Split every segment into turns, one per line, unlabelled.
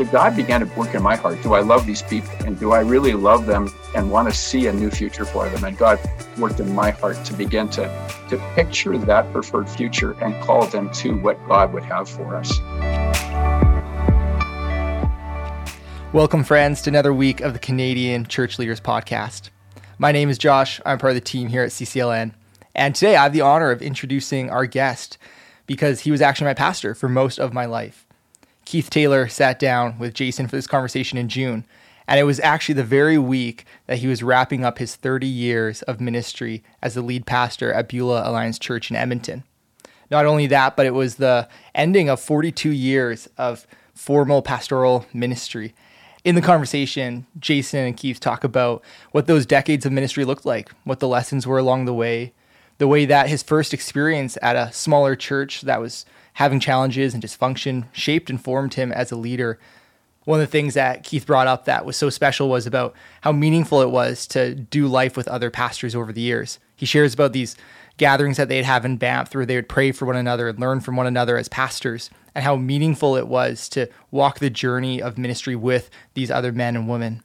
so God began to work in my heart. Do I love these people? And do I really love them and want to see a new future for them? And God worked in my heart to begin to, to picture that preferred future and call them to what God would have for us.
Welcome, friends, to another week of the Canadian Church Leaders Podcast. My name is Josh. I'm part of the team here at CCLN. And today I have the honor of introducing our guest because he was actually my pastor for most of my life. Keith Taylor sat down with Jason for this conversation in June, and it was actually the very week that he was wrapping up his 30 years of ministry as the lead pastor at Beulah Alliance Church in Edmonton. Not only that, but it was the ending of 42 years of formal pastoral ministry in the conversation, Jason and Keith talk about what those decades of ministry looked like, what the lessons were along the way, the way that his first experience at a smaller church that was having challenges and dysfunction shaped and formed him as a leader. One of the things that Keith brought up that was so special was about how meaningful it was to do life with other pastors over the years. He shares about these gatherings that they'd have in Banff where they would pray for one another and learn from one another as pastors and how meaningful it was to walk the journey of ministry with these other men and women.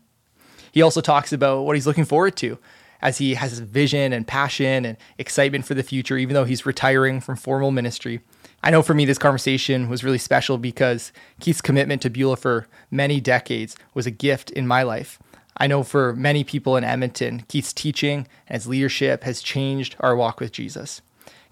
He also talks about what he's looking forward to as he has his vision and passion and excitement for the future, even though he's retiring from formal ministry. I know for me, this conversation was really special because Keith's commitment to Beulah for many decades was a gift in my life. I know for many people in Edmonton, Keith's teaching and his leadership has changed our walk with Jesus.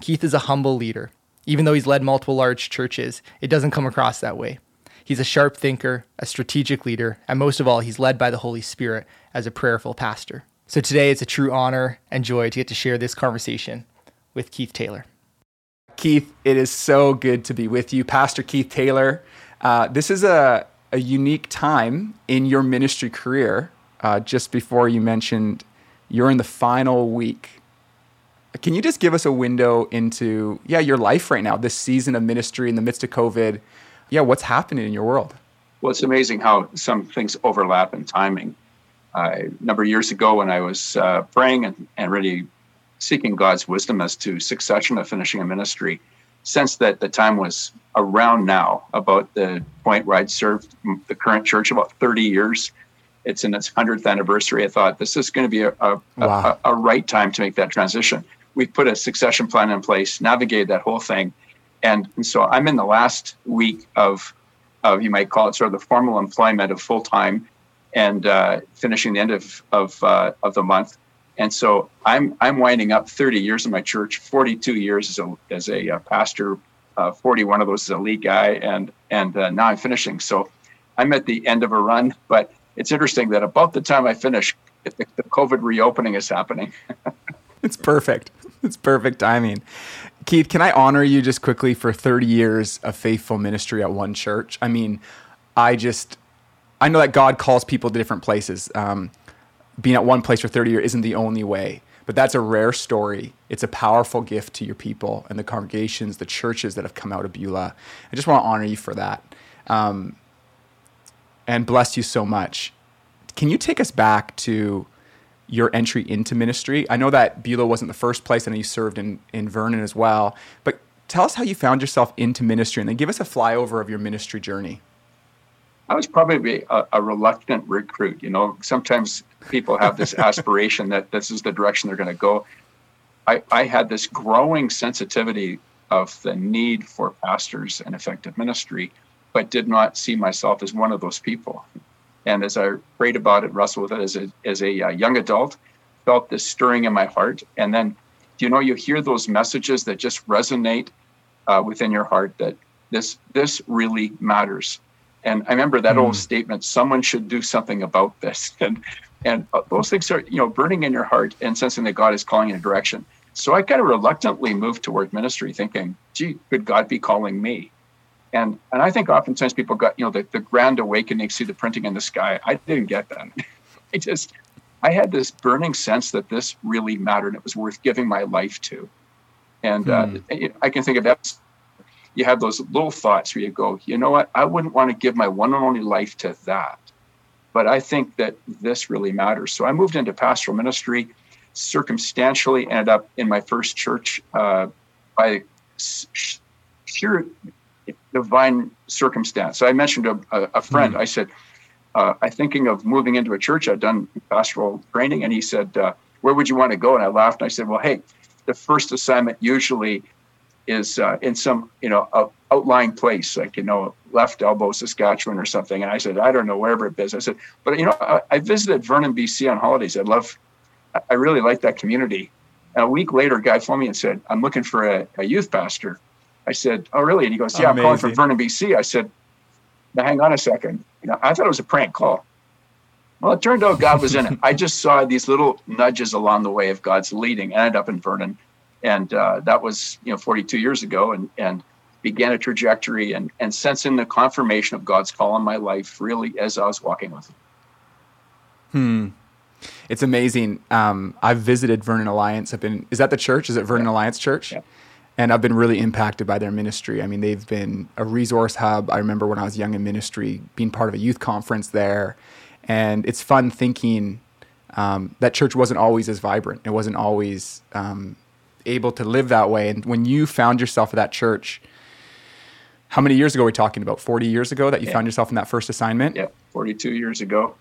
Keith is a humble leader. Even though he's led multiple large churches, it doesn't come across that way. He's a sharp thinker, a strategic leader, and most of all, he's led by the Holy Spirit as a prayerful pastor. So today, it's a true honor and joy to get to share this conversation with Keith Taylor.
Keith, it is so good to be with you, Pastor Keith Taylor. Uh, this is a, a unique time in your ministry career uh, just before you mentioned you're in the final week. Can you just give us a window into, yeah, your life right now, this season of ministry in the midst of COVID? Yeah, what's happening in your world?
Well, it's amazing how some things overlap in timing. Uh, a number of years ago, when I was uh, praying and, and really seeking God's wisdom as to succession of finishing a ministry, sensed that the time was around now, about the point where I'd served the current church about 30 years it's in its 100th anniversary. I thought this is going to be a, a, wow. a, a, right time to make that transition. We've put a succession plan in place, navigated that whole thing. And, and so I'm in the last week of, of, you might call it sort of the formal employment of full time and uh, finishing the end of, of, uh, of the month. And so I'm, I'm winding up 30 years in my church, 42 years as a, as a uh, pastor, uh, 41 of those as a lead guy, and, and uh, now I'm finishing. So I'm at the end of a run, but it's interesting that about the time I finish, the, the COVID reopening is happening.
it's perfect. It's perfect timing. Keith, can I honor you just quickly for 30 years of faithful ministry at one church? I mean, I just, I know that God calls people to different places. Um, being at one place for 30 years isn't the only way, but that's a rare story. It's a powerful gift to your people and the congregations, the churches that have come out of Beulah. I just want to honor you for that. Um, and bless you so much. Can you take us back to your entry into ministry? I know that Beulah wasn't the first place. Know you served in, in Vernon as well. But tell us how you found yourself into ministry and then give us a flyover of your ministry journey.
I was probably a, a reluctant recruit. You know, sometimes people have this aspiration that this is the direction they're going to go. I, I had this growing sensitivity of the need for pastors and effective ministry but did not see myself as one of those people. And as I prayed about it, wrestled with it as a, as a uh, young adult, felt this stirring in my heart. And then, you know, you hear those messages that just resonate uh, within your heart that this this really matters. And I remember that mm. old statement: someone should do something about this. And and uh, those things are you know burning in your heart and sensing that God is calling in a direction. So I kind of reluctantly moved toward ministry, thinking, "Gee, could God be calling me?" And and I think oftentimes people got you know the, the grand awakening, see the printing in the sky. I didn't get that. I just I had this burning sense that this really mattered. It was worth giving my life to. And uh, hmm. I can think of that. You have those little thoughts where you go, you know what? I wouldn't want to give my one and only life to that. But I think that this really matters. So I moved into pastoral ministry, circumstantially ended up in my first church uh, by sheer divine circumstance. So I mentioned a, a, friend.
Mm.
I said, uh, I'm thinking of moving into a church. I'd done pastoral training, and he said, uh, "Where would you want to go?" And I laughed. And I said, "Well, hey, the first assignment usually is uh, in some, you know, a outlying place, like you know, left elbow, Saskatchewan, or something." And I said, "I don't know, wherever it is." I said, "But you know, I, I visited Vernon, BC, on holidays. I love, I really like that community." And a week later, a guy phoned me and said, "I'm looking for a, a youth pastor." I said, "Oh, really?" And he goes, "Yeah, I'm calling from Vernon, BC." I said, "Now, hang on a second. You know, I thought it was a prank call." Well, it turned out God was in it. I just saw these little nudges along the way of God's leading. I ended up in Vernon, and uh, that was you know 42 years ago, and and began a trajectory and and sensing the confirmation of God's call in my life really as I was walking with Him.
Hmm. It's amazing. Um, I've visited Vernon Alliance. I've been. Is that the church? Is it Vernon Alliance Church?
Yeah.
And I've been really impacted by their ministry. I mean, they've been a resource hub. I remember when I was young in ministry, being part of a youth conference there, and it's fun thinking um, that church wasn't always as vibrant. It wasn't always um, able to live that way. And when you found yourself at that church, how many years ago are we talking about? Forty years ago that you
Yeah.
found yourself in that first assignment.
Yeah, 42 years ago.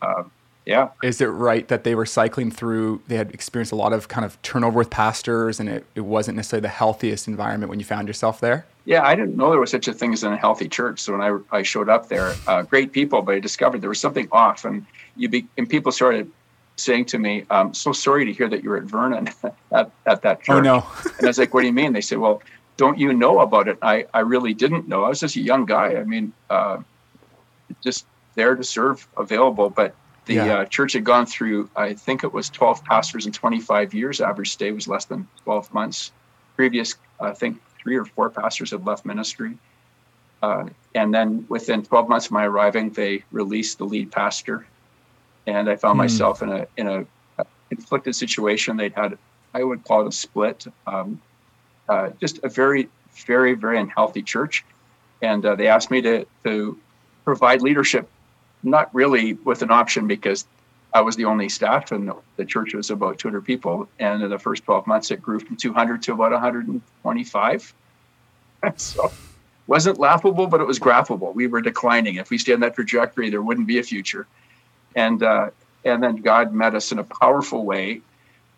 Uh, yeah,
is it right that they were cycling through they had experienced a lot of kind of turnover with pastors and it, it wasn't necessarily the healthiest environment when you found yourself there
Yeah, I didn't know there was such a thing as a healthy church. So when I, I showed up there, uh, great people, but I discovered there was something off, and you be, and people started saying to me, "I'm so sorry to hear that you're at Vernon at, at that church."
oh no
And I was like, "What do you mean?" They said, "Well, don't you know about it?" I I really didn't know. I was just a young guy. I mean, uh, just there to serve, available, but. The
Yeah.
uh, church had gone through, I think it was 12 pastors in 25 years. Average stay was less than 12 months. Previous, I think, three or four pastors had left ministry. Uh, and then within 12 months of my arriving, they released the lead pastor. And I found
Hmm.
myself in a in a conflicted situation. They'd had, I would call it a split, um, uh, just a very, very, very unhealthy church. And uh, they asked me to to provide leadership, not really with an option because I was the only staff, and the, the church was about 200 people. And in the first 12 months, it grew from 200 to about 125. so wasn't laughable, but it was graphable. We were declining. If we stayed on that trajectory, there wouldn't be a future. And uh, and then God met us in a powerful way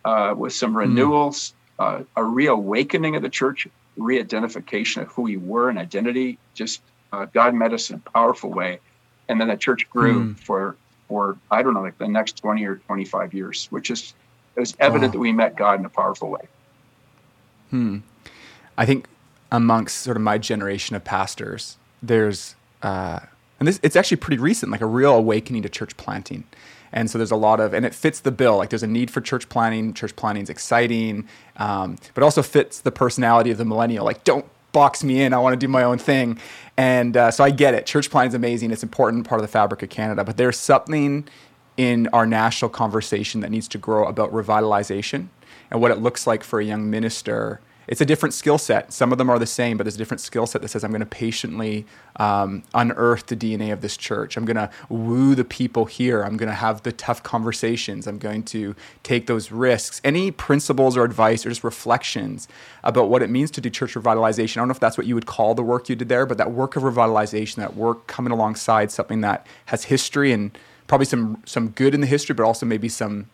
uh, with some renewals, uh, a reawakening of the church, re-identification of who we were and identity. Just uh, God met us in a powerful way, and then the church grew
Hmm.
for for I don't know like the next twenty or twenty five years, which is it was evident
Wow.
that we met God in a powerful way.
Hmm. I think amongst sort of my generation of pastors, there's, uh, and this it's actually pretty recent, like a real awakening to church planting. And so there's a lot of, and it fits the bill. Like there's a need for church planting. Church planting is exciting, um, but also fits the personality of the millennial. Like, don't box me in. I want to do my own thing. And uh, so I get it. Church planting is amazing. It's important part of the fabric of Canada. But there's something in our national conversation that needs to grow about revitalization and what it looks like for a young minister. It's a different skill set. Some of them are the same, but there's a different skill set that says, I'm going to patiently um, unearth the DNA of this church. I'm going to woo the people here. I'm going to have the tough conversations. I'm going to take those risks. Any principles or advice or just reflections about what it means to do church revitalization? I don't know if that's what you would call the work you did there, but that work of revitalization, that work coming alongside something that has history and probably some some good in the history, but also maybe some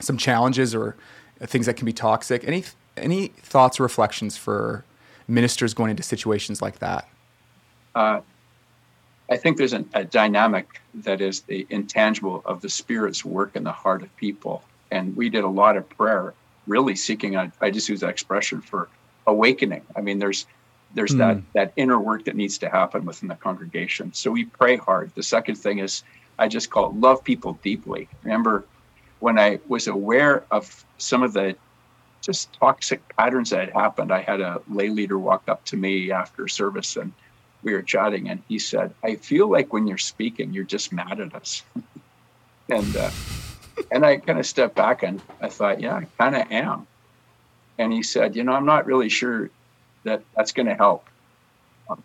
some challenges or things that can be toxic. Any any thoughts or reflections for ministers going into situations like that?
Uh, I think there's an, a dynamic that is the intangible of the Spirit's work in the heart of people. And we did a lot of prayer, really seeking, a, I just use that expression for awakening. I mean, there's there's
Hmm.
that that inner work that needs to happen within the congregation. So we pray hard. The second thing is I just call it love people deeply. Remember when I was aware of some of the just toxic patterns that had happened, I had a lay leader walk up to me after service and we were chatting and he said, I feel like when you're speaking, you're just mad at us. and uh, and I kind of stepped back and I thought, yeah, I kind of am. And he said, you know, I'm not really sure that that's going to help. Um,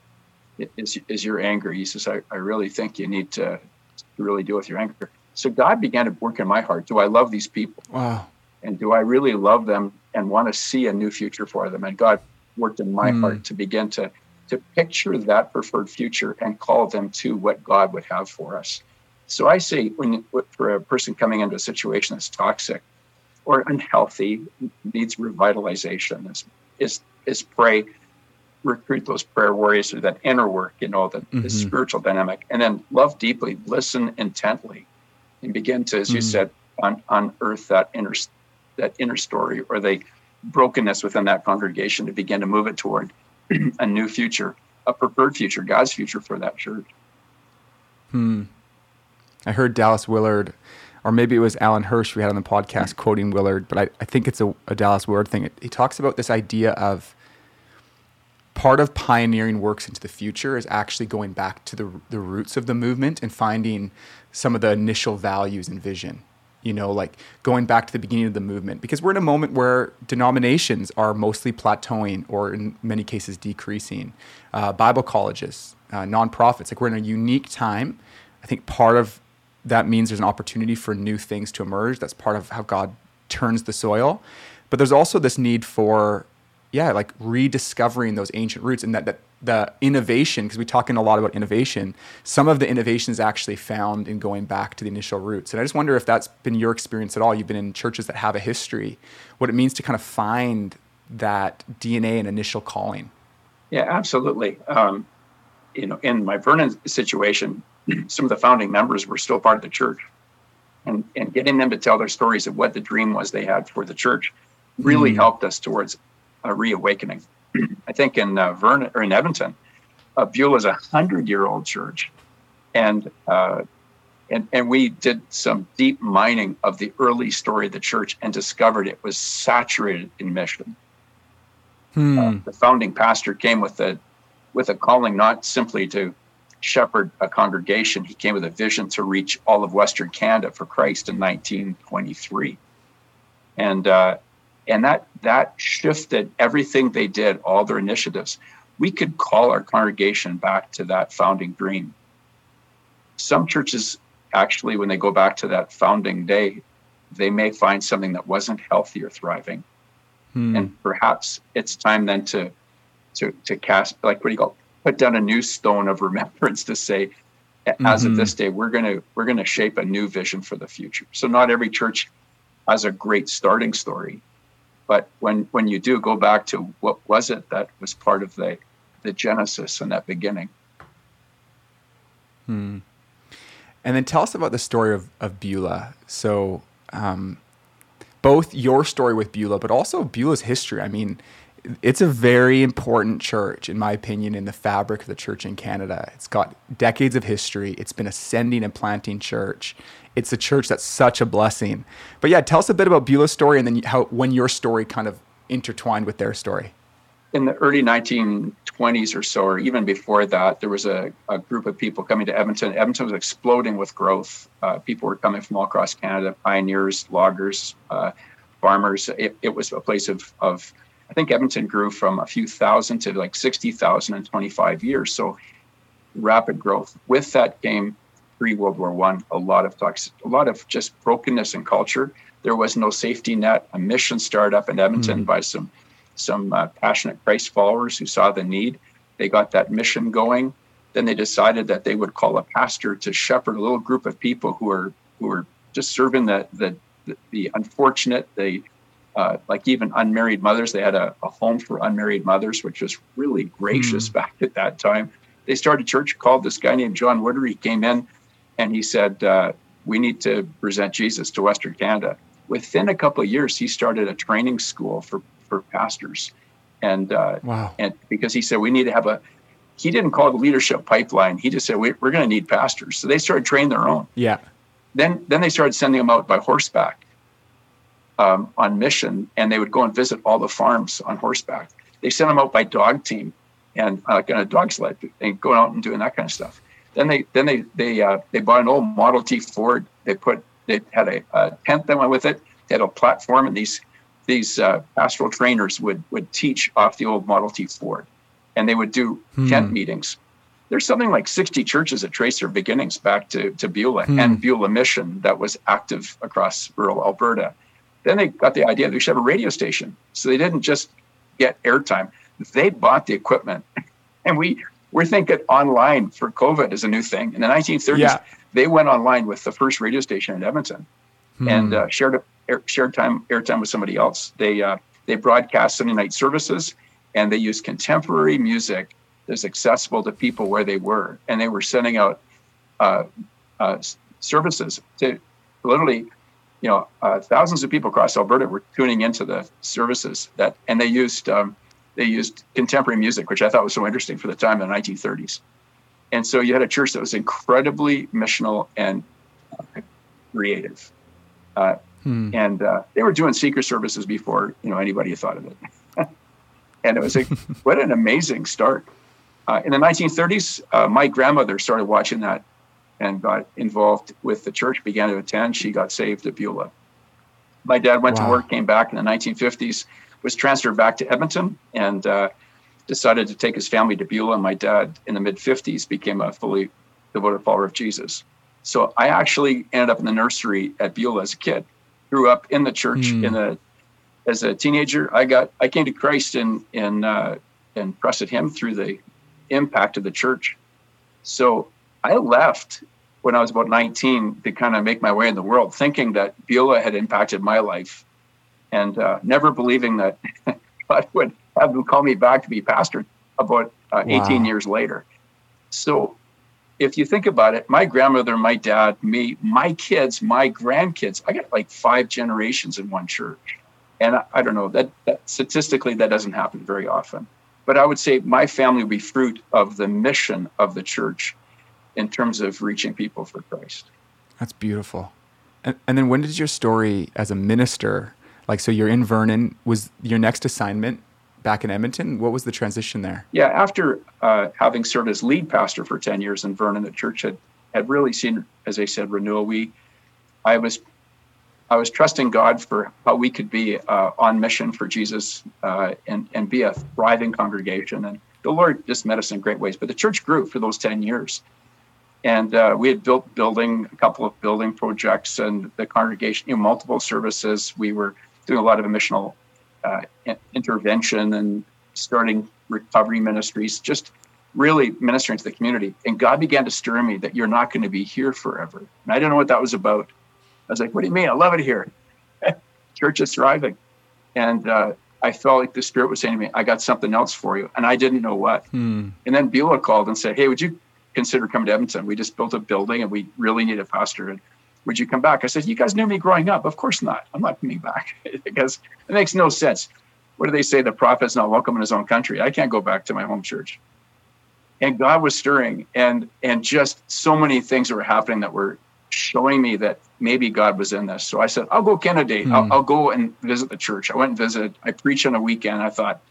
is, is your anger? He says, I, I really think you need to, to really deal with your anger. So God began to work in my heart. Do I love these people?
Wow.
And do I really love them and want to see a new future for them? And God worked in my
Hmm.
heart to begin to to picture that preferred future and call them to what God would have for us. So I say, when for a person coming into a situation that's toxic or unhealthy, needs revitalization, is is, is pray, recruit those prayer warriors through that inner work, you know, the, mm-hmm. the spiritual dynamic, and then love deeply, listen intently, and begin to, as mm-hmm. you said, un- unearth that inner that inner story or the brokenness within that congregation to begin to move it toward a new future, a preferred future, God's future for that church.
Hmm. I heard Dallas Willard, or maybe it was Alan Hirsch we had on the podcast quoting Willard, but I, I think it's a, a Dallas Willard thing. It, he talks about this idea of part of pioneering works into the future is actually going back to the, the roots of the movement and finding some of the initial values and vision you know, like going back to the beginning of the movement, because we're in a moment where denominations are mostly plateauing or in many cases decreasing. Uh, Bible colleges, uh, nonprofits, like we're in a unique time. I think part of that means there's an opportunity for new things to emerge. That's part of how God turns the soil. But there's also this need for, yeah, like rediscovering those ancient roots and that, that the innovation, because we're talking a lot about innovation, some of the innovation is actually found in going back to the initial roots. And I just wonder if that's been your experience at all. You've been in churches that have a history, what it means to kind of find that DNA and initial calling.
Yeah, absolutely. Um, you know, in my Vernon situation, some of the founding members were still part of the church. And, and getting them to tell their stories of what the dream was they had for the church really mm. helped us towards a reawakening. I think in uh, Vernon or in Edmonton, uh, Beulah is a hundred-year-old church, and uh, and and we did some deep mining of the early story of the church and discovered it was saturated in mission. Hmm. Uh, the founding pastor came with a with a calling not simply to shepherd a congregation. He came with a vision to reach all of Western Canada for Christ in 1923, and uh, and that that shifted everything they did all their initiatives. We could call our congregation back to that founding dream some churches actually when they go back to that founding day they may find something that wasn't healthy or thriving. Hmm. and perhaps it's time then to to to cast like what do you call put down a new stone of remembrance to say as mm-hmm. of this day we're going to we're going to shape a new vision for the future. So not every church has a great starting story but when when you do go back to what was it that was part of the the genesis and that beginning.
Hmm. And then tell us about the story of, of Beulah. So, um, both your story with Beulah, but also Beulah's history. I mean, it's a very important church, in my opinion, in the fabric of the church in Canada. It's got decades of history. It's been ascending and planting church. It's a church that's such a blessing. But yeah, tell us a bit about Beulah's story and then how when your story kind of intertwined with their story.
In the early 1920s or so, or even before that, there was a, a group of people coming to Edmonton. Edmonton was exploding with growth. Uh, people were coming from all across Canada, pioneers, loggers, uh, farmers. It, it was a place of, of I think Edmonton grew from a few thousand to like 60,000 in 25 years. So rapid growth. With that came pre World War One, a lot of toxic, a lot of just brokenness in culture. There was no safety net. A mission startup in Edmonton mm. by some some uh, passionate Christ followers who saw the need. They got that mission going. Then they decided that they would call a pastor to shepherd a little group of people who were who were just serving the the the, the unfortunate, the uh, like even unmarried mothers. They had a, a, home for unmarried mothers, which was really gracious mm. back at that time. They started a church called this guy named John Wooder. He came in and he said, uh, We need to present Jesus to Western Canada. Within a couple of years, he started a training school for, for pastors. And, uh, wow. and because he said, We need to have a, he didn't call it a leadership pipeline. He just said, we, We're going to need pastors. So they started training their own.
Yeah.
Then, then they started sending them out by horseback um, on mission, and they would go and visit all the farms on horseback. They sent them out by dog team and uh, in a dog sled, and going out and doing that kind of stuff. Then they then they they uh, they bought an old Model T Ford. They put they had a, a tent that went with it. They had a platform, and these these uh, pastoral trainers would would teach off the old Model T Ford, and they would do hmm. tent meetings. There's something like 60 churches that trace their beginnings back to to Beulah hmm. and Beulah Mission that was active across rural Alberta then they got the idea that we should have a radio station. So they didn't just get airtime; they bought the equipment and we we're thinking online for COVID is a new thing. In the 1930s, yeah. they went online with the first radio station in Edmonton, hmm. and uh, shared air, shared time airtime with somebody else. They uh, they broadcast Sunday night services, and they used contemporary music that's accessible to people where they were, and they were sending out uh, uh services to literally you know, uh, thousands of people across Alberta were tuning into the services that, and they used um, they used contemporary music, which I thought was so interesting for the time in the 1930s. And so you had a church that was incredibly missional and uh, creative, uh, hmm. and uh, they were doing secret services before you know anybody thought of it. and it was a, what an amazing start. Uh, in the 1930s, uh, my grandmother started watching that and got involved with the church, began to attend. She got saved at Beulah. My dad went wow. to work, came back in the 1950s, was transferred back to Edmonton, and uh, decided to take his family to Beulah. My dad, in the mid 50s, became a fully devoted follower of Jesus. So I actually ended up in the nursery at Beulah as a kid. Grew up in the church mm. in the as a teenager. I got I came to Christ in in uh, and trusted Him through the impact of the church. So I left when I was about 19 to kind of make my way in the world, thinking that Beulah had impacted my life and uh, never believing that God would have them call me back to be pastor about uh, wow. 18 years later. So if you think about it, my grandmother, my dad, me, my kids, my grandkids, I got like five generations in one church. And I, I don't know that, that statistically that doesn't happen very often. But I would say my family would be fruit of the mission of the church in terms of reaching people for Christ.
That's beautiful. And, and then when did your story as a minister, like, so you're in Vernon, was your next assignment back in Edmonton? What was the transition there?
Yeah, after uh, having served as lead pastor for 10 years in Vernon, the church had, had really seen, as I said, renewal. We, I was I was trusting God for how we could be uh, on mission for Jesus uh, and, and be a thriving congregation. And the Lord just met us in great ways. But the church grew for those 10 years and uh, we had built building a couple of building projects and the congregation you know multiple services we were doing a lot of missional uh, intervention and starting recovery ministries just really ministering to the community and god began to stir me that you're not going to be here forever and i didn't know what that was about i was like what do you mean i love it here church is thriving and uh, I felt like the Spirit was saying to me, I got something else for you. And I didn't know what. Hmm. And then Beulah called and said, Hey, would you consider coming to Edmonton. We just built a building and we really need a pastor. And would you come back? I said, You guys knew me growing up. Of course not. I'm not coming back because it makes no sense. What do they say? The prophet's not welcome in his own country. I can't go back to my home church. And God was stirring, and and just so many things were happening that were showing me that maybe God was in this. So I said, I'll go candidate. Mm. I'll, hmm. I'll go and visit the church. I went and visited. I preached on a weekend. I thought,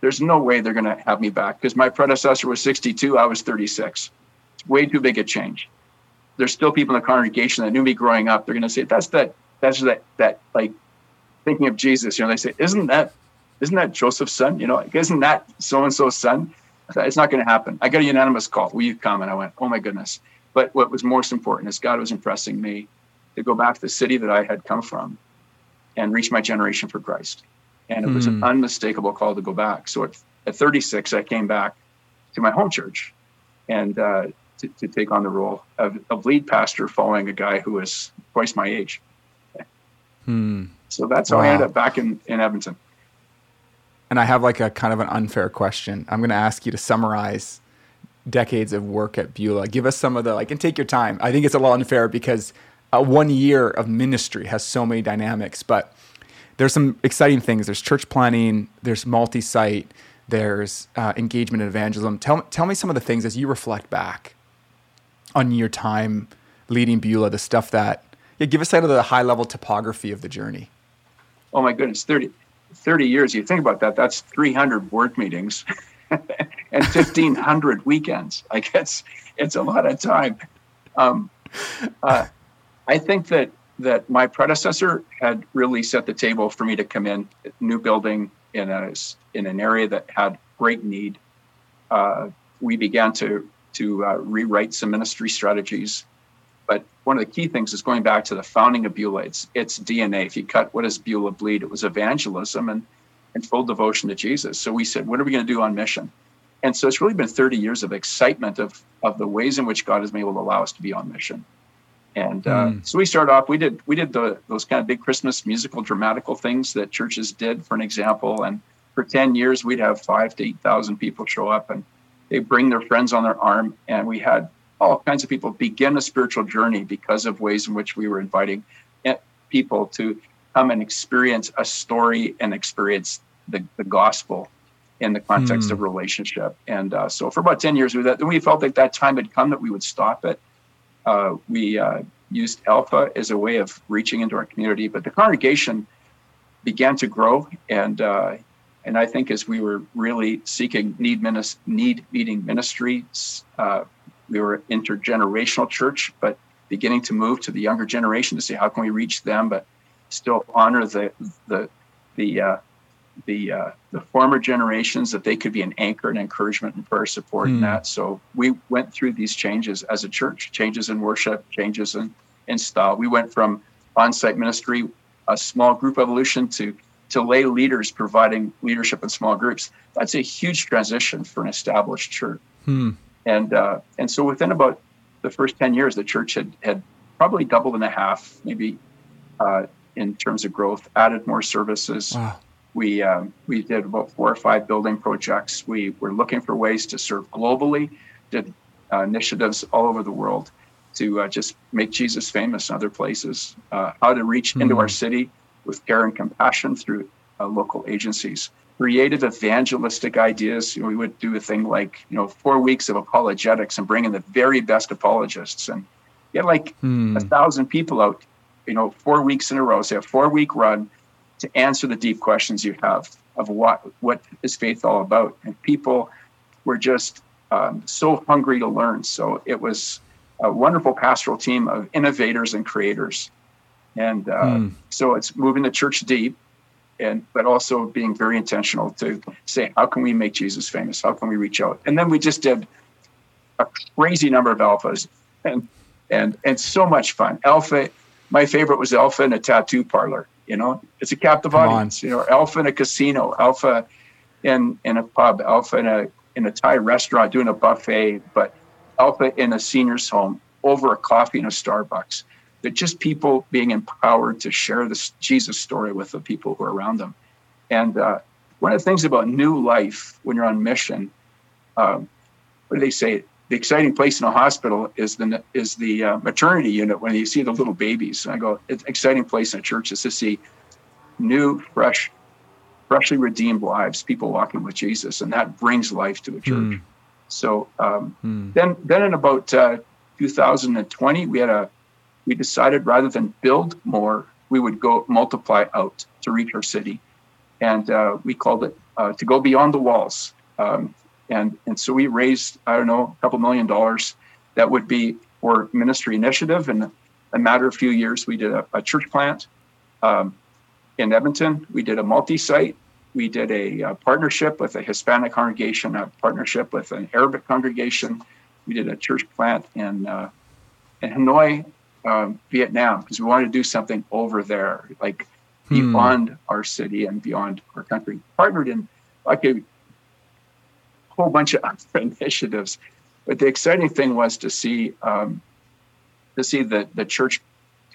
there's no way they're going to have me back because my predecessor was 62, I was 36. It's way too big a change. There's still people in the congregation that knew me growing up. They're going to say, that's that, that's that, that like thinking of Jesus. You know, they say, isn't that, isn't that Joseph's son? You know, isn't that so-and-so's son? It's not going to happen. I got a unanimous call. Will you come? And I went, oh my goodness. But what was most important is God was impressing me to go back to the city that I had come from and reach my generation for Christ and it was an hmm. unmistakable call to go back. So at, at 36, I came back to my home church and uh, to, to, take on the role of, of, lead pastor following a guy who was twice my age. Hmm. So that's how wow. I ended up back in, in Edmonton.
And I have like a kind of an unfair question. I'm going to ask you to summarize decades of work at Beulah. Give us some of the like, and take your time. I think it's a little unfair because uh, one year of ministry has so many dynamics, but there's some exciting things. There's church planting. There's multi-site. There's uh, engagement and evangelism. Tell tell me some of the things as you reflect back on your time leading Beulah. The stuff that yeah, give us kind of the high level topography of the journey.
Oh my goodness, 30, 30 years. You think about that. That's 300 board meetings and 1,500 weekends. Like it's it's a lot of time. Um, uh, I think that that my predecessor had really set the table for me to come in, new building in a in an area that had great need. Uh, we began to to uh, rewrite some ministry strategies, but one of the key things is going back to the founding of Beulah. It's, it's DNA. If you cut what does Beulah bleed, it was evangelism and and full devotion to Jesus. So we said, what are we going to do on mission? and so it's really been 30 years of excitement of of the ways in which God has been able to allow us to be on mission. And uh, mm. so we started off. We did we did the, those kind of big Christmas musical, dramatical things that churches did, for an example. And for ten years, we'd have five to eight thousand people show up, and they bring their friends on their arm, and we had all kinds of people begin a spiritual journey because of ways in which we were inviting eh, people to come and experience a story and experience the, the gospel in the context mm. of relationship. And uh, so for about 10 years, we, that, we felt like that time had come that we would stop it. Uh, we uh, used Alpha as a way of reaching into our community, but the congregation began to grow. And uh, and I think as we were really seeking need, minis- need meeting ministries, uh, we were intergenerational church, but beginning to move to the younger generation to see how can we reach them, but still honor the the the uh, the uh, the former generations that they could be an anchor and encouragement and prayer support mm. in that. So we went through these changes as a church, changes in worship, changes in, in style. We went from on-site ministry, a small group evolution to to lay leaders providing leadership in small groups. That's a huge transition for an established church. Hmm. And uh, and so within about the first ten years, the church had had probably doubled and a half, maybe uh, in terms of growth. Added more services. Wow. We um, we did about four or five building projects. We were looking for ways to serve globally. Did uh, initiatives all over the world to uh, just make Jesus famous in other places. Uh, how to reach mm-hmm. into our city with care and compassion through uh, local agencies creative evangelistic ideas. You know, we would do a thing like, you know, four weeks of apologetics and bring in the very best apologists and get like hmm. a thousand people out, you know, four weeks in a row, say a four week run to answer the deep questions you have of what what is faith all about. And people were just um, so hungry to learn. So it was a wonderful pastoral team of innovators and creators. And uh, hmm. so it's moving the church deep and but also being very intentional to say how can we make jesus famous how can we reach out and then we just did a crazy number of alphas and and and so much fun alpha my favorite was alpha in a tattoo parlor you know it's a captive Come audience on. you know alpha in a casino alpha in in a pub alpha in a in a thai restaurant doing a buffet but alpha in a senior's home over a coffee in a starbucks that just people being empowered to share this Jesus story with the people who are around them. And uh, one of the things about new life when you're on mission, um, what do they say? The exciting place in a hospital is the is the uh, maternity unit when you see the little babies. And I go, it's exciting place in a church is to see new, fresh, freshly redeemed lives, people walking with Jesus, and that brings life to a church. Mm. So um, mm. then, then in about uh, 2020, we had a we decided rather than build more, we would go multiply out to reach our city. And uh, we called it uh, to go beyond the walls. Um, and, and so we raised, I don't know, a couple million dollars that would be for ministry initiative. In a matter of few years, we did a, a church plant um, in Edmonton. We did a multi site. We did a, a, partnership with a Hispanic congregation, a partnership with an Arabic congregation. We did a church plant in, uh, in Hanoi um, Vietnam because we wanted to do something over there, like hmm. beyond our city and beyond our country. Partnered in like a whole bunch of other initiatives, but the exciting thing was to see um, to see the the church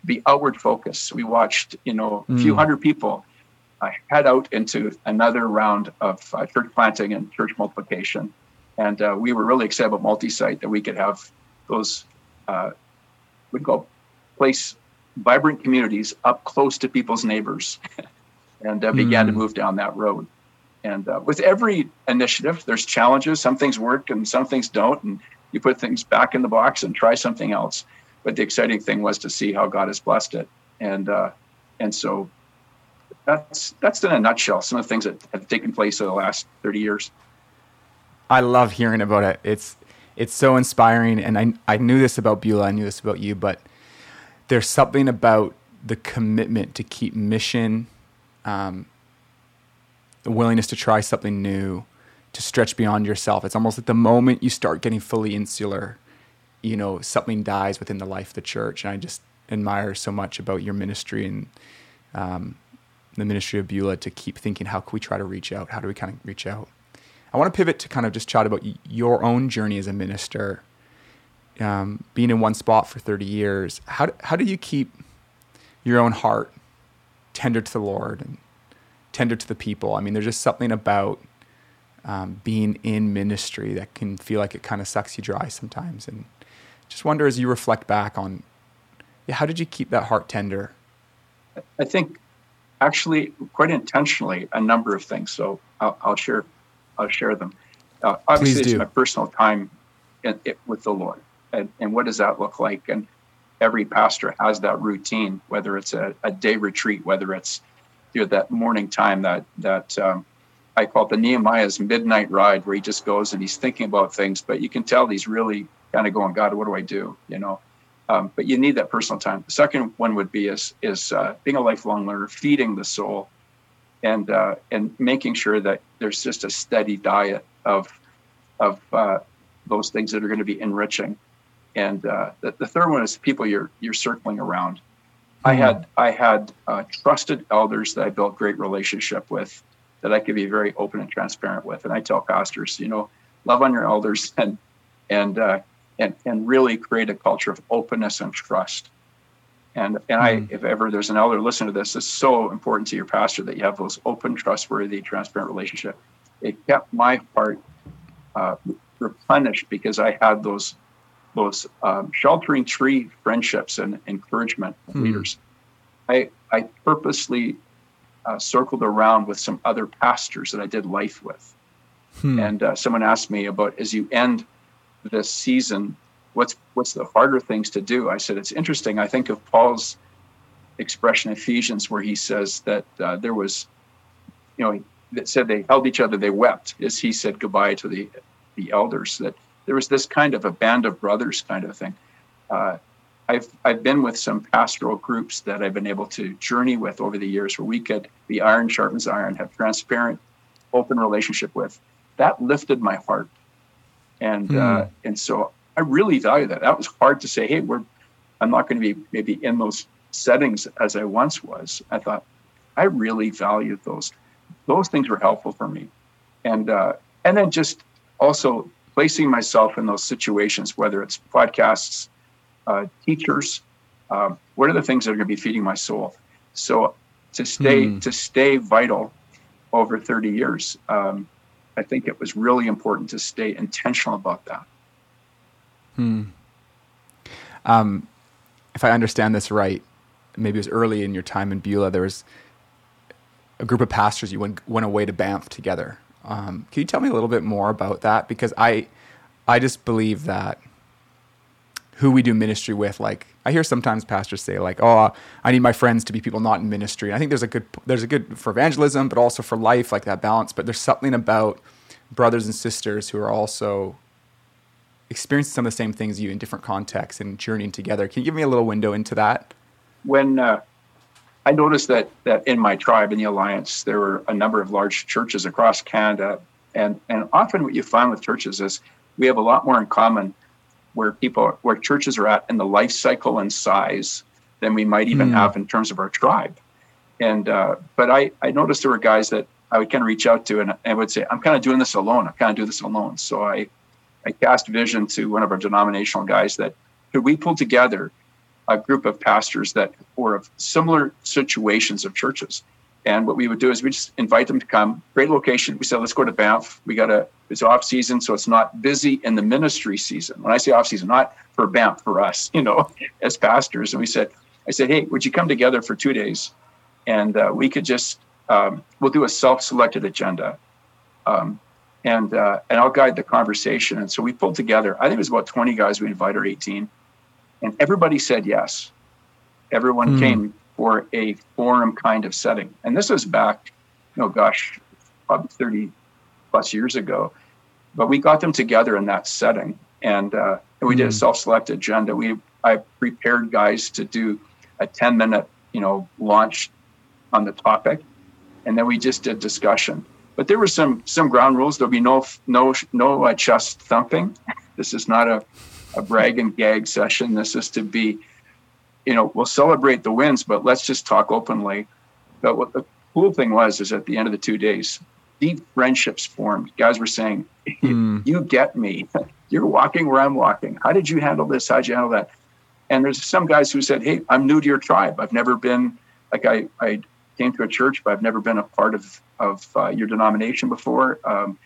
be outward focused. We watched, you know, a few hmm. hundred people uh, head out into another round of uh, church planting and church multiplication, and uh, we were really excited about multi-site that we could have those. Uh, we call place vibrant communities up close to people's neighbors and uh, began mm. to move down that road. And uh, with every initiative, there's challenges. Some things work and some things don't. And you put things back in the box and try something else. But the exciting thing was to see how God has blessed it. And uh, and so that's that's in a nutshell some of the things that have taken place over the last 30 years.
I love hearing about it. It's it's so inspiring. And I I knew this about Beulah, I knew this about you, but there's something about the commitment to keep mission, um, the willingness to try something new, to stretch beyond yourself. It's almost like the moment you start getting fully insular, you know, something dies within the life of the church. And I just admire so much about your ministry and um, the ministry of Beulah to keep thinking, how can we try to reach out? How do we kind of reach out? I want to pivot to kind of just chat about your own journey as a minister, um, being in one spot for 30 years. How, how do you keep your own heart tender to the Lord and tender to the people? I mean, there's just something about um, being in ministry that can feel like it kind of sucks you dry sometimes. And just wonder as you reflect back on, yeah, how did you keep that heart tender?
I think actually quite intentionally a number of things. So I'll, I'll share I'll share them. Uh, obviously, it's my personal time in, it, with the Lord, and, and what does that look like? And every pastor has that routine, whether it's a, a day retreat, whether it's you know, that morning time that that um, I call it the Nehemiah's midnight ride, where he just goes and he's thinking about things, but you can tell he's really kind of going, God, what do I do? You know. Um, but you need that personal time. The second one would be is is uh, being a lifelong learner, feeding the soul, and uh, and making sure that there's just a steady diet of of uh, those things that are going to be enriching. And uh, the, the third one is people you're you're circling around. I had I had uh, trusted elders that I built great relationship with, that I could be very open and transparent with. And I tell pastors, you know, love on your elders and and uh, and and really create a culture of openness and trust. And and I, mm. if ever there's an elder listen to this, it's so important to your pastor that you have those open, trustworthy, transparent relationship. It kept my heart uh, replenished because I had those those um, sheltering tree friendships and encouragement mm. leaders. I I purposely uh, circled around with some other pastors that I did life with, hmm. and uh, someone asked me about as you end this season what's what's the harder things to do? I said it's interesting. I think of Paul's expression in Ephesians where he says that uh, there was, you know, that said they held each other, they wept as he said goodbye to the the elders. That there was this kind of a band of brothers kind of thing. Uh, I've I've been with some pastoral groups that I've been able to journey with over the years, where we could be iron sharpens iron, have transparent, open relationship with. That lifted my heart, and mm. uh, and so I really value that. That was hard to say, hey, we're I'm not going to be maybe in those settings as I once was. I thought I really valued those. Those things were helpful for me, and uh, and then just also placing myself in those situations, whether it's podcasts, uh, teachers, um, what are the things that are going to be feeding my soul? So to stay mm. to stay vital over 30 years, um, I think it was really important to stay intentional about that.
Hmm. Um, if I understand this right, maybe it was early in your time in Beulah, there was a group of pastors you went, went away to Banff together. Um, can you tell me a little bit more about that? Because I, I just believe that who we do ministry with, like I hear sometimes pastors say, like, "Oh, I need my friends to be people not in ministry." And I think there's a good, there's a good for evangelism, but also for life, like that balance. But there's something about brothers and sisters who are also experiencing some of the same things you in different contexts and journeying together. Can you give me a little window into that?
When uh, I noticed that that in my tribe in the alliance, there were a number of large churches across Canada, and and often what you find with churches is we have a lot more in common where people where churches are at in the life cycle and size than we might even mm. have in terms of our tribe. And uh, but I I noticed there were guys that I would kind of reach out to and I would say I'm kind of doing this alone. I'm kind of do this alone. So I I cast vision to one of our denominational guys that could we pull together a group of pastors that were of similar situations of churches. And what we would do is we just invite them to come. Great location. We said, let's go to Banff. We got a it's off season, so it's not busy in the ministry season. When I say off season, not for Banff, for us, you know, as pastors. And we said, I said, hey, would you come together for two days, and uh, we could just um, we'll do a self-selected agenda. Um, and uh, and I'll guide the conversation. And so we pulled together. I think it was about 20 guys we invited, or 18, and everybody said yes. Everyone mm. came for a forum kind of setting, and this was back, oh gosh, probably 30 plus years ago. But we got them together in that setting, and, uh, and we mm. did a hmm. self-select agenda. We I prepared guys to do a 10 minute you know launch on the topic, and then we just did discussion but there were some some ground rules. There'll be no no no uh, chest thumping. This is not a, a brag and gag session. This is to be, you know, we'll celebrate the wins, but let's just talk openly. But what the cool thing was is at the end of the two days, deep friendships formed. Guys were saying, mm. "You get me. You're walking where I'm walking. How did you handle this? How'd you handle that?" And there's some guys who said, "Hey, I'm new to your tribe. I've never been like I I came to a church, but I've never been a part of of uh, your denomination before." Um,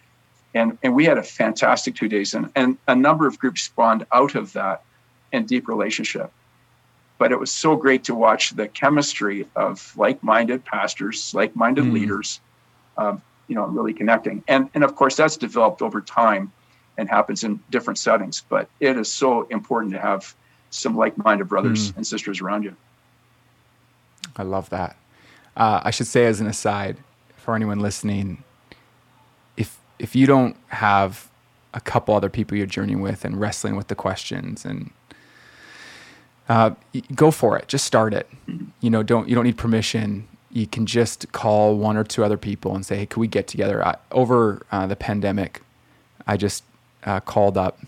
and and we had a fantastic two days, and and a number of groups spawned out of that and deep relationship. But it was so great to watch the chemistry of like-minded pastors, like-minded mm. leaders, um, you know, really connecting. And and of course, that's developed over time, and happens in different settings. But it is so important to have some like-minded brothers mm. and sisters around you.
I love that. Uh, I should say, as an aside, for anyone listening, if you don't have a couple other people you're journeying with and wrestling with the questions and uh, go for it. Just start it. You know, don't you don't need permission. You can just call one or two other people and say, "Hey, can we get together?" I, over uh, the pandemic, I just uh, called up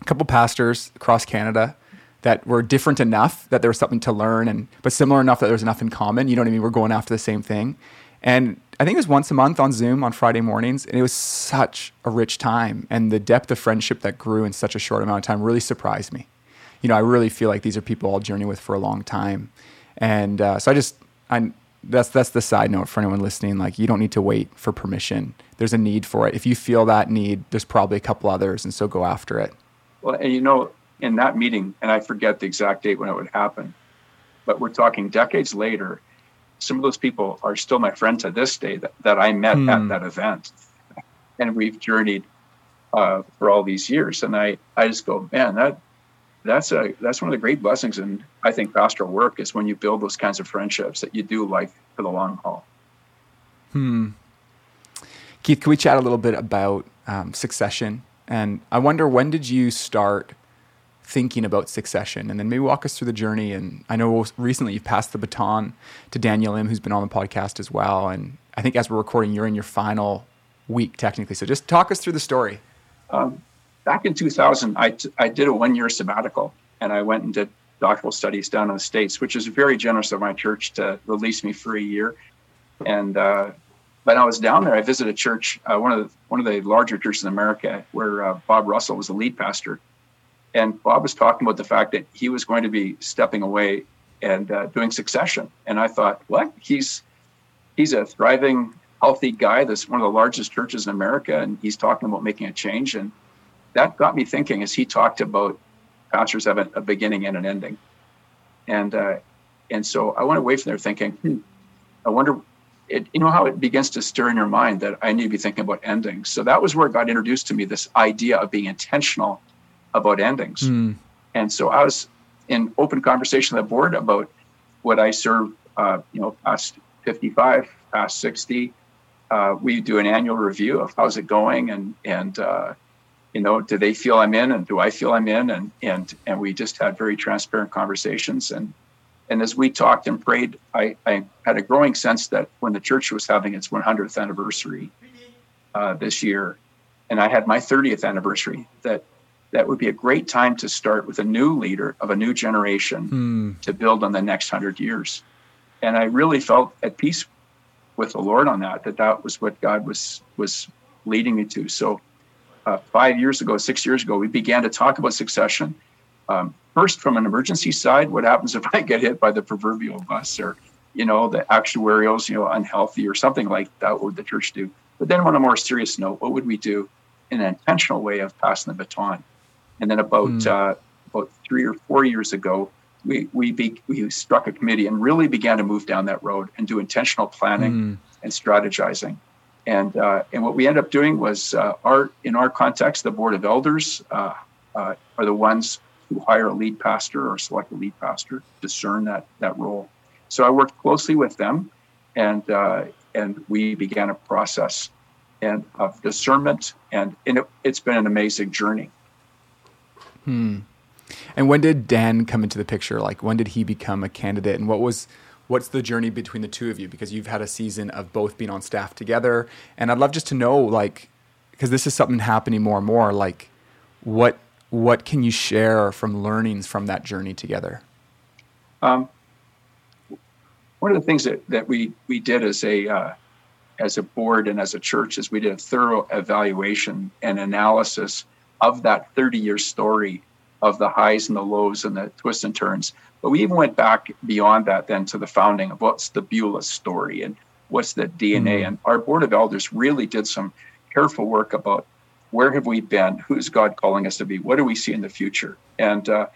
a couple pastors across Canada that were different enough that there was something to learn, and but similar enough that there was enough in common. You know what I mean? We're going after the same thing, and I think it was once a month on Zoom on Friday mornings, and it was such a rich time. And the depth of friendship that grew in such a short amount of time really surprised me you know, I really feel like these are people I'll journey with for a long time. And uh, so I just, I, that's that's the side note for anyone listening. Like, you don't need to wait for permission. There's a need for it. If you feel that need, there's probably a couple others, and so go after it.
Well, and you know, in that meeting, and I forget the exact date when it would happen, but we're talking decades later. Some of those people are still my friends to this day that, that I met hmm. at that event, and we've journeyed uh, for all these years. And I, I just go, man, that that's a that's one of the great blessings and I think pastoral work is when you build those kinds of friendships that you do like for the long haul.
Hmm. Keith, can we chat a little bit about um, succession? And I wonder when did you start thinking about succession? And then maybe walk us through the journey. And I know recently you've passed the baton to Daniel Im, who's been on the podcast as well. And I think as we're recording, you're in your final week technically. So just talk us through the story.
Um, back in 2000, I, t- I did a one year sabbatical and I went and did doctoral studies down in the States, which is very generous of my church to release me for a year. And uh, when I was down there, I visited a church, uh, one of the one of the larger churches in America, where uh, Bob Russell was the lead pastor. And Bob was talking about the fact that he was going to be stepping away and uh, doing succession. And I thought, what? He's he's a thriving, healthy guy. That's one of the largest churches in America, and he's talking about making a change. And that got me thinking as he talked about pastors have a, a beginning and an ending. And uh, and so I went away from there thinking, hmm, I wonder, it, you know how it begins to stir in your mind that I need to be thinking about endings. So that was where God introduced to me this idea of being intentional about endings. Mm. And so I was in open conversation with the board about what I serve, uh, you know, past 55, past 60. Uh, we do an annual review of how's it going and and uh, you know, do they feel I'm in and do I feel I'm in? And and and we just had very transparent conversations. And and as we talked and prayed, I, I had a growing sense that when the church was having its 100th anniversary uh, this year, and I had my 30th anniversary, that that would be a great time to start with a new leader of a new generation hmm. to build on the next hundred years. And I really felt at peace with the Lord on that, that that was what God was was leading me to. So uh, five years ago, six years ago, we began to talk about succession. Um, first, from an emergency side, what happens if I get hit by the proverbial bus or, you know, the actuarials, you know, unhealthy or something like that? What would the church do? But then, on a more serious note, what would we do in an intentional way of passing the baton? And then, about mm. uh, about three or four years ago, we we, be, we struck a committee and really began to move down that road and do intentional planning mm. and strategizing. And uh, and what we ended up doing was uh, our in our context, the board of elders uh, uh, are the ones who hire a lead pastor or select a lead pastor, discern that that role. So I worked closely with them, and uh, and we began a process and of discernment, and, and it, it's been an amazing journey.
Hmm. And when did Dan come into the picture? Like when did he become a candidate, and what was what's the journey between the two of you because you've had a season of both being on staff together and i'd love just to know like because this is something happening more and more like what what can you share from learnings from that journey together um,
one of the things that, that we we did as a uh, as a board and as a church is we did a thorough evaluation and analysis of that 30 year story of the highs and the lows and the twists and turns. But we even went back beyond that then to the founding of what's the Beulah story and what's the DNA. Mm-hmm. And our board of elders really did some careful work about where have we been, who's God calling us to be, what do we see in the future, and uh,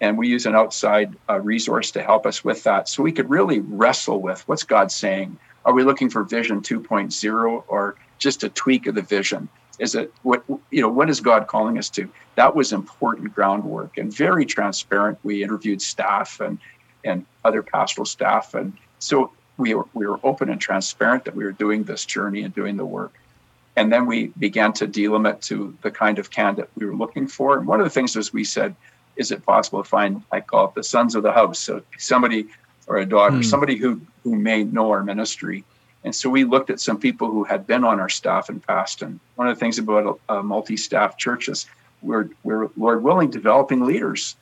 and we use an outside uh, resource to help us with that, so we could really wrestle with what's God saying. Are we looking for Vision 2.0 or just a tweak of the vision? Is it what you know? What is God calling us to? That was important groundwork and very transparent. We interviewed staff and and other pastoral staff, and so we were we were open and transparent that we were doing this journey and doing the work. And then we began to delimit to the kind of candidate we were looking for. And one of the things was we said, is it possible to find, I call it the sons of the house, so somebody or a daughter, mm. somebody who who may know our ministry. And so we looked at some people who had been on our staff in past. And one of the things about a multi-staff churches, we're we're Lord willing developing leaders,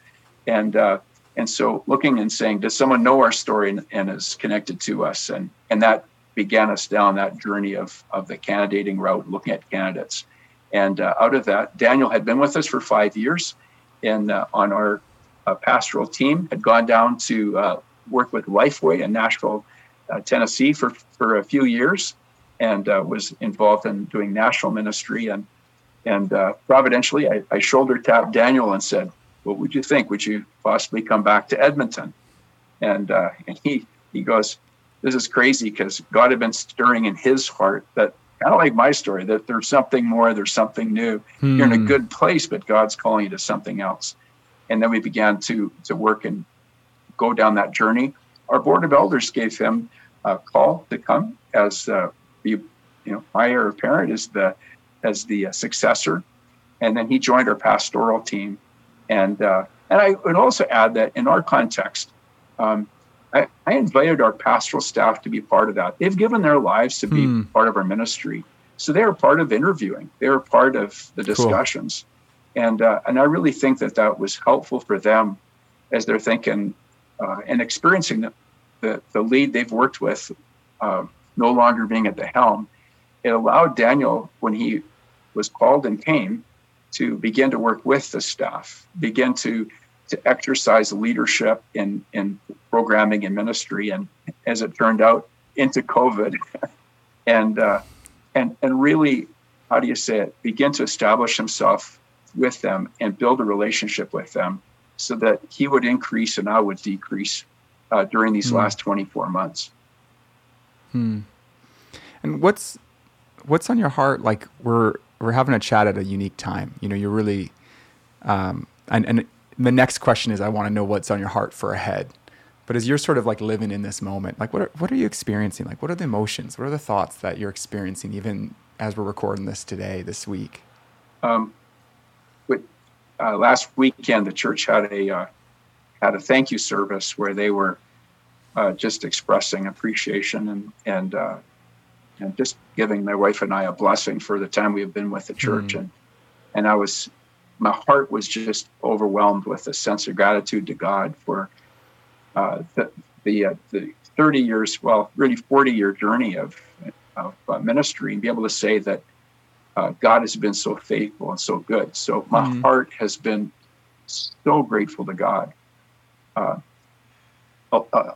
and uh, and so looking and saying, does someone know our story and, and is connected to us? And and that began us down that journey of of the candidating route, looking at candidates. And uh, out of that, Daniel had been with us for five years, in uh, on our uh, pastoral team. Had gone down to uh, work with Lifeway in Nashville, uh, Tennessee, for for a few years, and uh, was involved in doing national ministry. And and providentially, I, I shoulder tapped Daniel and said, "What would you think? Would you possibly come back to Edmonton?" And and he he goes, this is crazy because God had been stirring in his heart that kind of like my story that there's something more, there's something new. Hmm. You're in a hmm. good place, but God's calling you to something else. And then we began to to work and go down that journey. Our board of elders gave him a call to come as uh, the you know my heir apparent as the as the uh, successor, and then he joined our pastoral team. And uh, and I would also add that in our context, um, I, I, invited our pastoral staff to be part of that. They've given their lives to be hmm. part of our ministry. So they are part of interviewing. They are part of the discussions. Cool. And, uh, and I really think that that was helpful for them as they're thinking uh, and experiencing the, the, lead they've worked with uh, no longer being at the helm. It allowed Daniel, when he was called and came, to begin to work with the staff, begin to to exercise leadership in, in programming and ministry. And as it turned out, into COVID, and uh, and and really, how do you say it? Begin to establish himself with them and build a relationship with them, so that he would increase and I would decrease uh, during these hmm. last 24 months.
Hmm. And what's what's on your heart? Like we're we're having a chat at a unique time. You know, you're really, um, and and the next question is I want to know what's on your heart for ahead. But as you're sort of like living in this moment, like what are, what are you experiencing? Like what are the emotions? What are the thoughts that you're experiencing even as we're recording this today, this week? Um,
with, uh, last weekend, the church had a uh, had a thank you service where they were uh, just expressing appreciation and and uh, and just giving my wife and I a blessing for the time we have been with the church. Mm. And and I was my heart was just overwhelmed with a sense of gratitude to God for uh, the the, uh, the 30 years, well, really 40 year journey of, of uh, ministry, and be able to say that uh, God has been so faithful and so good. So my mm-hmm. heart has been so grateful to God. Uh,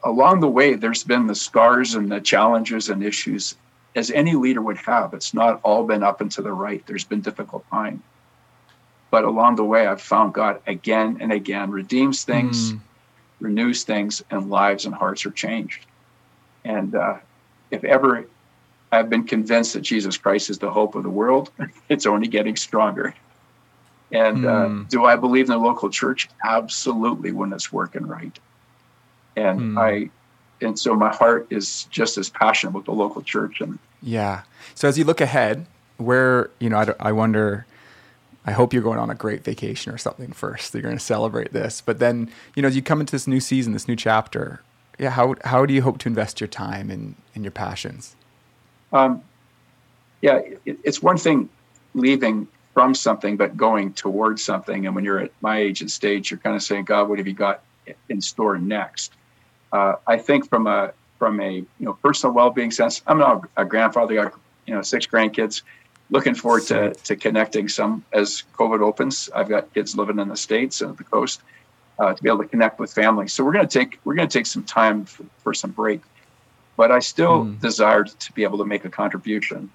along the way, there's been the scars and the challenges and issues, as any leader would have. It's not all been up and to the right. There's been difficult times. But along the way, I've found God again and again redeems things, mm. renews things, and lives and hearts are changed. And uh, if ever I've been convinced that Jesus Christ is the hope of the world, it's only getting stronger. And mm. uh, hmm. do I believe in the local church? Absolutely, when it's working right. And mm. I, and so my heart is just as passionate with the local church. And
yeah. So as you look ahead, where you know, I, I wonder I hope you're going on a great vacation or something first. You're going to celebrate this, but then you know as you come into this new season, this new chapter. Yeah, how how do you hope to invest your time and in, in your passions? Um,
yeah, it, it's one thing leaving from something, but going towards something. And when you're at my age and stage, you're kind of saying, God, what have you got in store next? Uh, I think from a from a you know personal well-being sense. I'm now a grandfather, got you know six grandkids. Looking forward to to connecting some as COVID opens. I've got kids living in the states and the coast uh, to be able to connect with family. So we're going to take we're going to take some time for, for some break, but I still mm. desired to be able to make a contribution,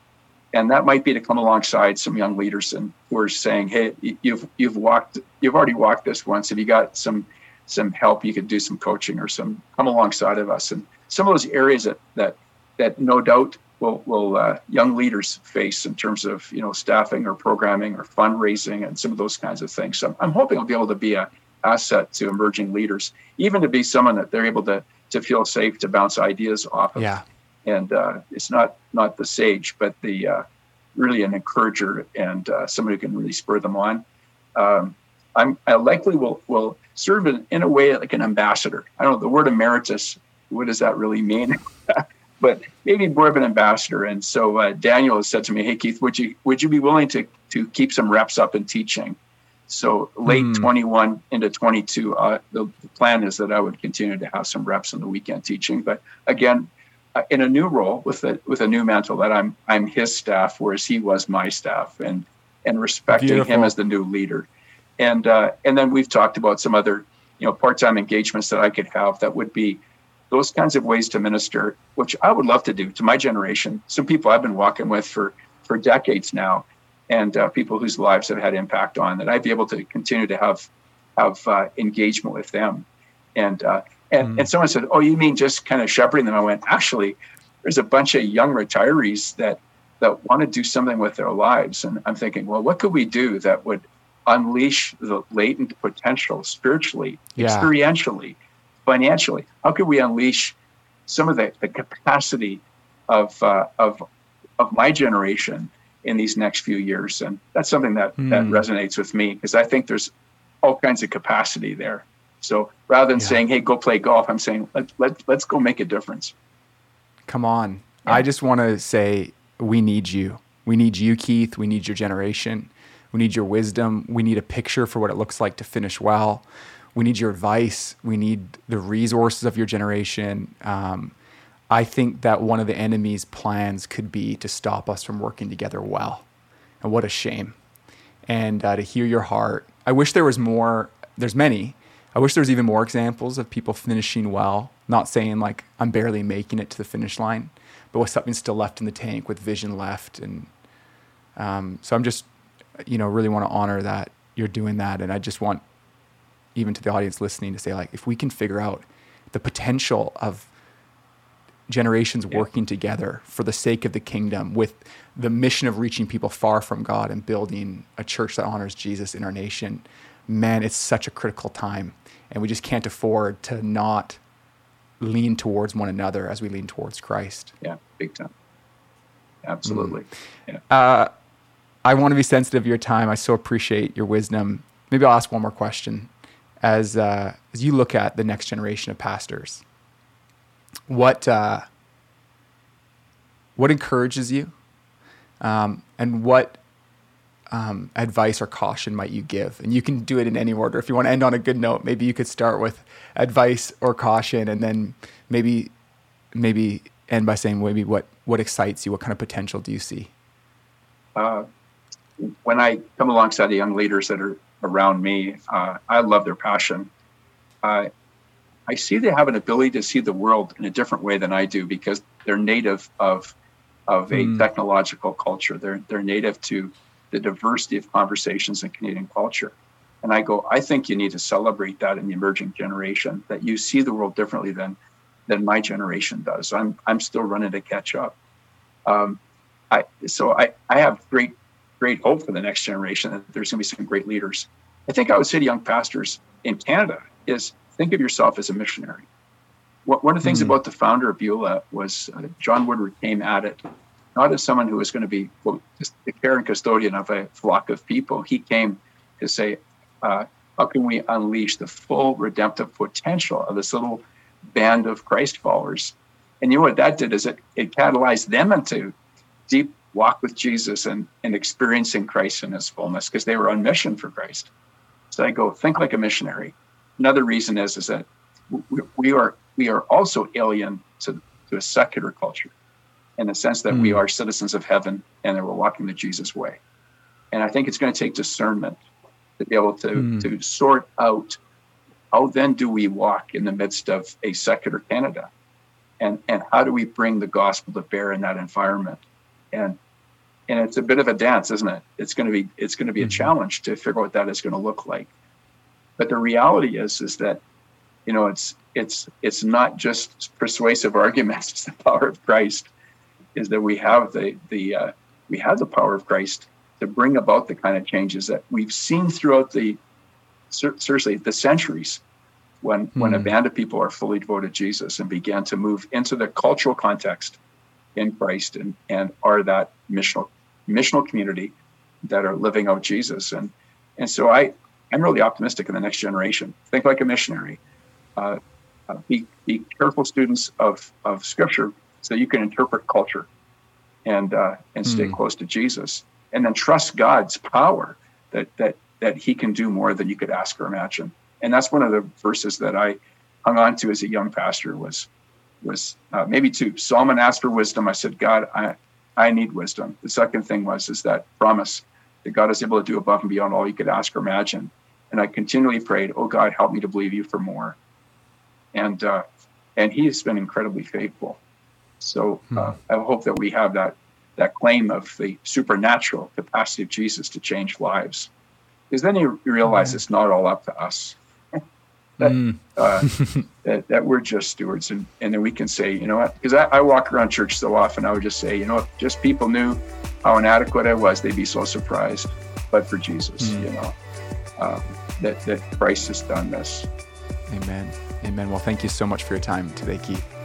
and that might be to come alongside some young leaders and who are saying, "Hey, you've you've walked you've already walked this once. Have you got some some help? You could do some coaching or some come alongside of us and." some of those areas that that that no doubt will will uh, young leaders face in terms of you know staffing or programming or fundraising and some of those kinds of things. So I'm hoping I'll be able to be a asset to emerging leaders, even to be someone that they're able to to feel safe to bounce ideas off of.
Yeah.
And uh, it's not not the sage, but the uh, really an encourager and uh, somebody who can really spur them on. Um, I'm I likely will will serve in, in a way like an ambassador. I don't know the word emeritus what does that really mean? but maybe more of an ambassador. And so uh, Daniel has said to me, "Hey Keith, would you would you be willing to to keep some reps up in teaching?" So late mm. 21 into 22, uh, the, the, plan is that I would continue to have some reps on the weekend teaching. But again, in a new role with a with a new mantle, that I'm I'm his staff, whereas he was my staff, and and respecting Beautiful. him as the new leader. And uh, and then we've talked about some other you know part time engagements that I could have that would be those kinds of ways to minister, which I would love to do to my generation. Some people I've been walking with for for decades now, and uh, people whose lives have had impact on that. I'd be able to continue to have have uh, engagement with them, and uh, and mm. and someone said, "Oh, you mean just kind of shepherding them?" I went, "Actually, there's a bunch of young retirees that that want to do something with their lives, and I'm thinking, well, what could we do that would unleash the latent potential spiritually, yeah. experientially?" financially? How could we unleash some of the, the capacity of, uh, of, of my generation in these next few years? And that's something that, mm. that resonates with me because I think there's all kinds of capacity there. So rather than yeah. saying, hey, go play golf, I'm saying, let, let, let's go make a difference.
Come on. Yeah. I just want to say, we need you. We need you, Keith. We need your generation. We need your wisdom. We need a picture for what it looks like to finish well we need your advice. We need the resources of your generation. Um, I think that one of the enemy's plans could be to stop us from working together well. And what a shame. And uh, to hear your heart, I wish there was more. There's many. I wish there was even more examples of people finishing well. Not saying like I'm barely making it to the finish line, but with something still left in the tank, with vision left, and um, so I'm just, you know, really want to honor that you're doing that, and I just want even to the audience listening to say like if we can figure out the potential of generations yeah. working together for the sake of the kingdom with the mission of reaching people far from God and building a church that honors Jesus in our nation, man, it's such a critical time. And we just can't afford to not lean towards one another as we lean towards Christ.
Yeah, big time. Absolutely.
Mm. Yeah. Uh, I want to be sensitive of your time. I so appreciate your wisdom. Maybe I'll ask one more question as uh, as you look at the next generation of pastors, what uh, what encourages you, um, and what um, advice or caution might you give? And you can do it in any order. If you want to end on a good note, maybe you could start with advice or caution, and then maybe maybe end by saying maybe what what excites you, what kind of potential do you see?
Uh, when I come alongside the young leaders that are around me. Uh, I love their passion. Uh, I see they have an ability to see the world in a different way than I do because they're native of of a mm. technological culture. They're they're native to the diversity of conversations in Canadian culture. And I go, I think you need to celebrate that in the emerging generation, that you see the world differently than than my generation does. I'm I'm still running to catch up. Um, I so I, I have great great hope for the next generation that there's going to be some great leaders. I think I would say to young pastors in Canada is think of yourself as a missionary. One of the things mm-hmm. about the founder of Beulah was uh, John Woodward came at it not as someone who was going to be just the care and custodian of a flock of people. He came to say, uh, how can we unleash the full redemptive potential of this little band of Christ followers? And you know what that did is it, it catalyzed them into deep walk with Jesus and, and experiencing Christ in his fullness because they were on mission for Christ. So I go, think like a missionary. Another reason is, is that we, we are we are also alien to to a secular culture in the sense that mm. we hmm. are citizens of heaven and that we're walking the Jesus way. And I think it's going to take discernment to be able to, mm. to sort out how then do we walk in the midst of a secular Canada? And, and how do we bring the gospel to bear in that environment? And and it's a bit of a dance, isn't it? It's going to be it's going to be a mm-hmm. challenge to figure out what that is going to look like. But the reality is is that you know it's it's it's not just persuasive arguments. It's the power of Christ. Is that we have the the uh, we have the power of Christ to bring about the kind of changes that we've seen throughout the seriously the centuries when mm. when a hmm. band of people are fully devoted to Jesus and began to move into the cultural context in Christ and and are that missional missional community that are living out Jesus and and so I I'm really optimistic in the next generation. Think like a missionary. Uh, uh, be be careful students of of Scripture so you can interpret culture and uh, and stay mm. close to Jesus and then trust God's power that that that He can do more than you could ask or imagine. And that's one of the verses that I hung on to as a young pastor was was uh, maybe two. Solomon asked for wisdom. I said, God, I I need wisdom. The second thing was is that promise that God is able to do above and beyond all you could ask or imagine. And I continually prayed, Oh God, help me to believe you for more. And uh, and He has been incredibly faithful. So uh, hmm. I hope that we have that that claim of the supernatural capacity of Jesus to change lives. Because then you realize it's not all up to us. that, mm. uh, that, that, we're just stewards, and, and then we can say, you know what? Because I, I, walk around church so often, I would just say, you know, if just people knew how inadequate I was, they'd be so surprised. But for Jesus, mm. you know, um, that that Christ has done this.
Amen. Amen. Well, thank you so much for your time today, Keith.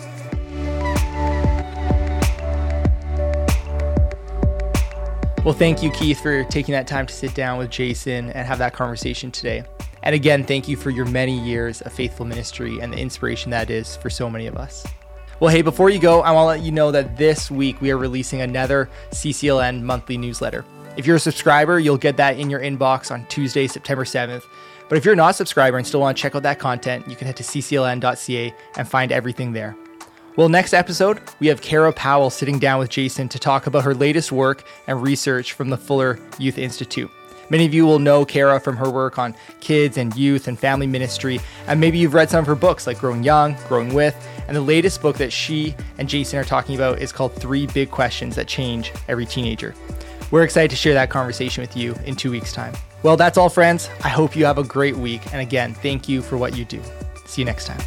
Well, thank you, Keith, for taking that time to sit down with Jason and have that conversation today. And again, thank you for your many years of faithful ministry and the inspiration that is for so many of us. Well, hey, before you go, I want to let you know that this week we are releasing another CCLN monthly newsletter. If you're a subscriber, you'll get that in your inbox on Tuesday, September 7th. But if you're not a subscriber and still want to check out that content, you can head to ccln.ca and find everything there. Well, next episode, we have Kara Powell sitting down with Jason to talk about her latest work and research from the Fuller Youth Institute. Many of you will know Kara from her work on kids and youth and family ministry, and maybe you've read some of her books like Growing Young, Growing With, and the latest book that she and Jason are talking about is called Three Big Questions That Change Every Teenager. We're excited to share that conversation with you in two weeks' time. Well, that's all, friends. I hope you have a great week. And again, thank you for what you do. See you next time.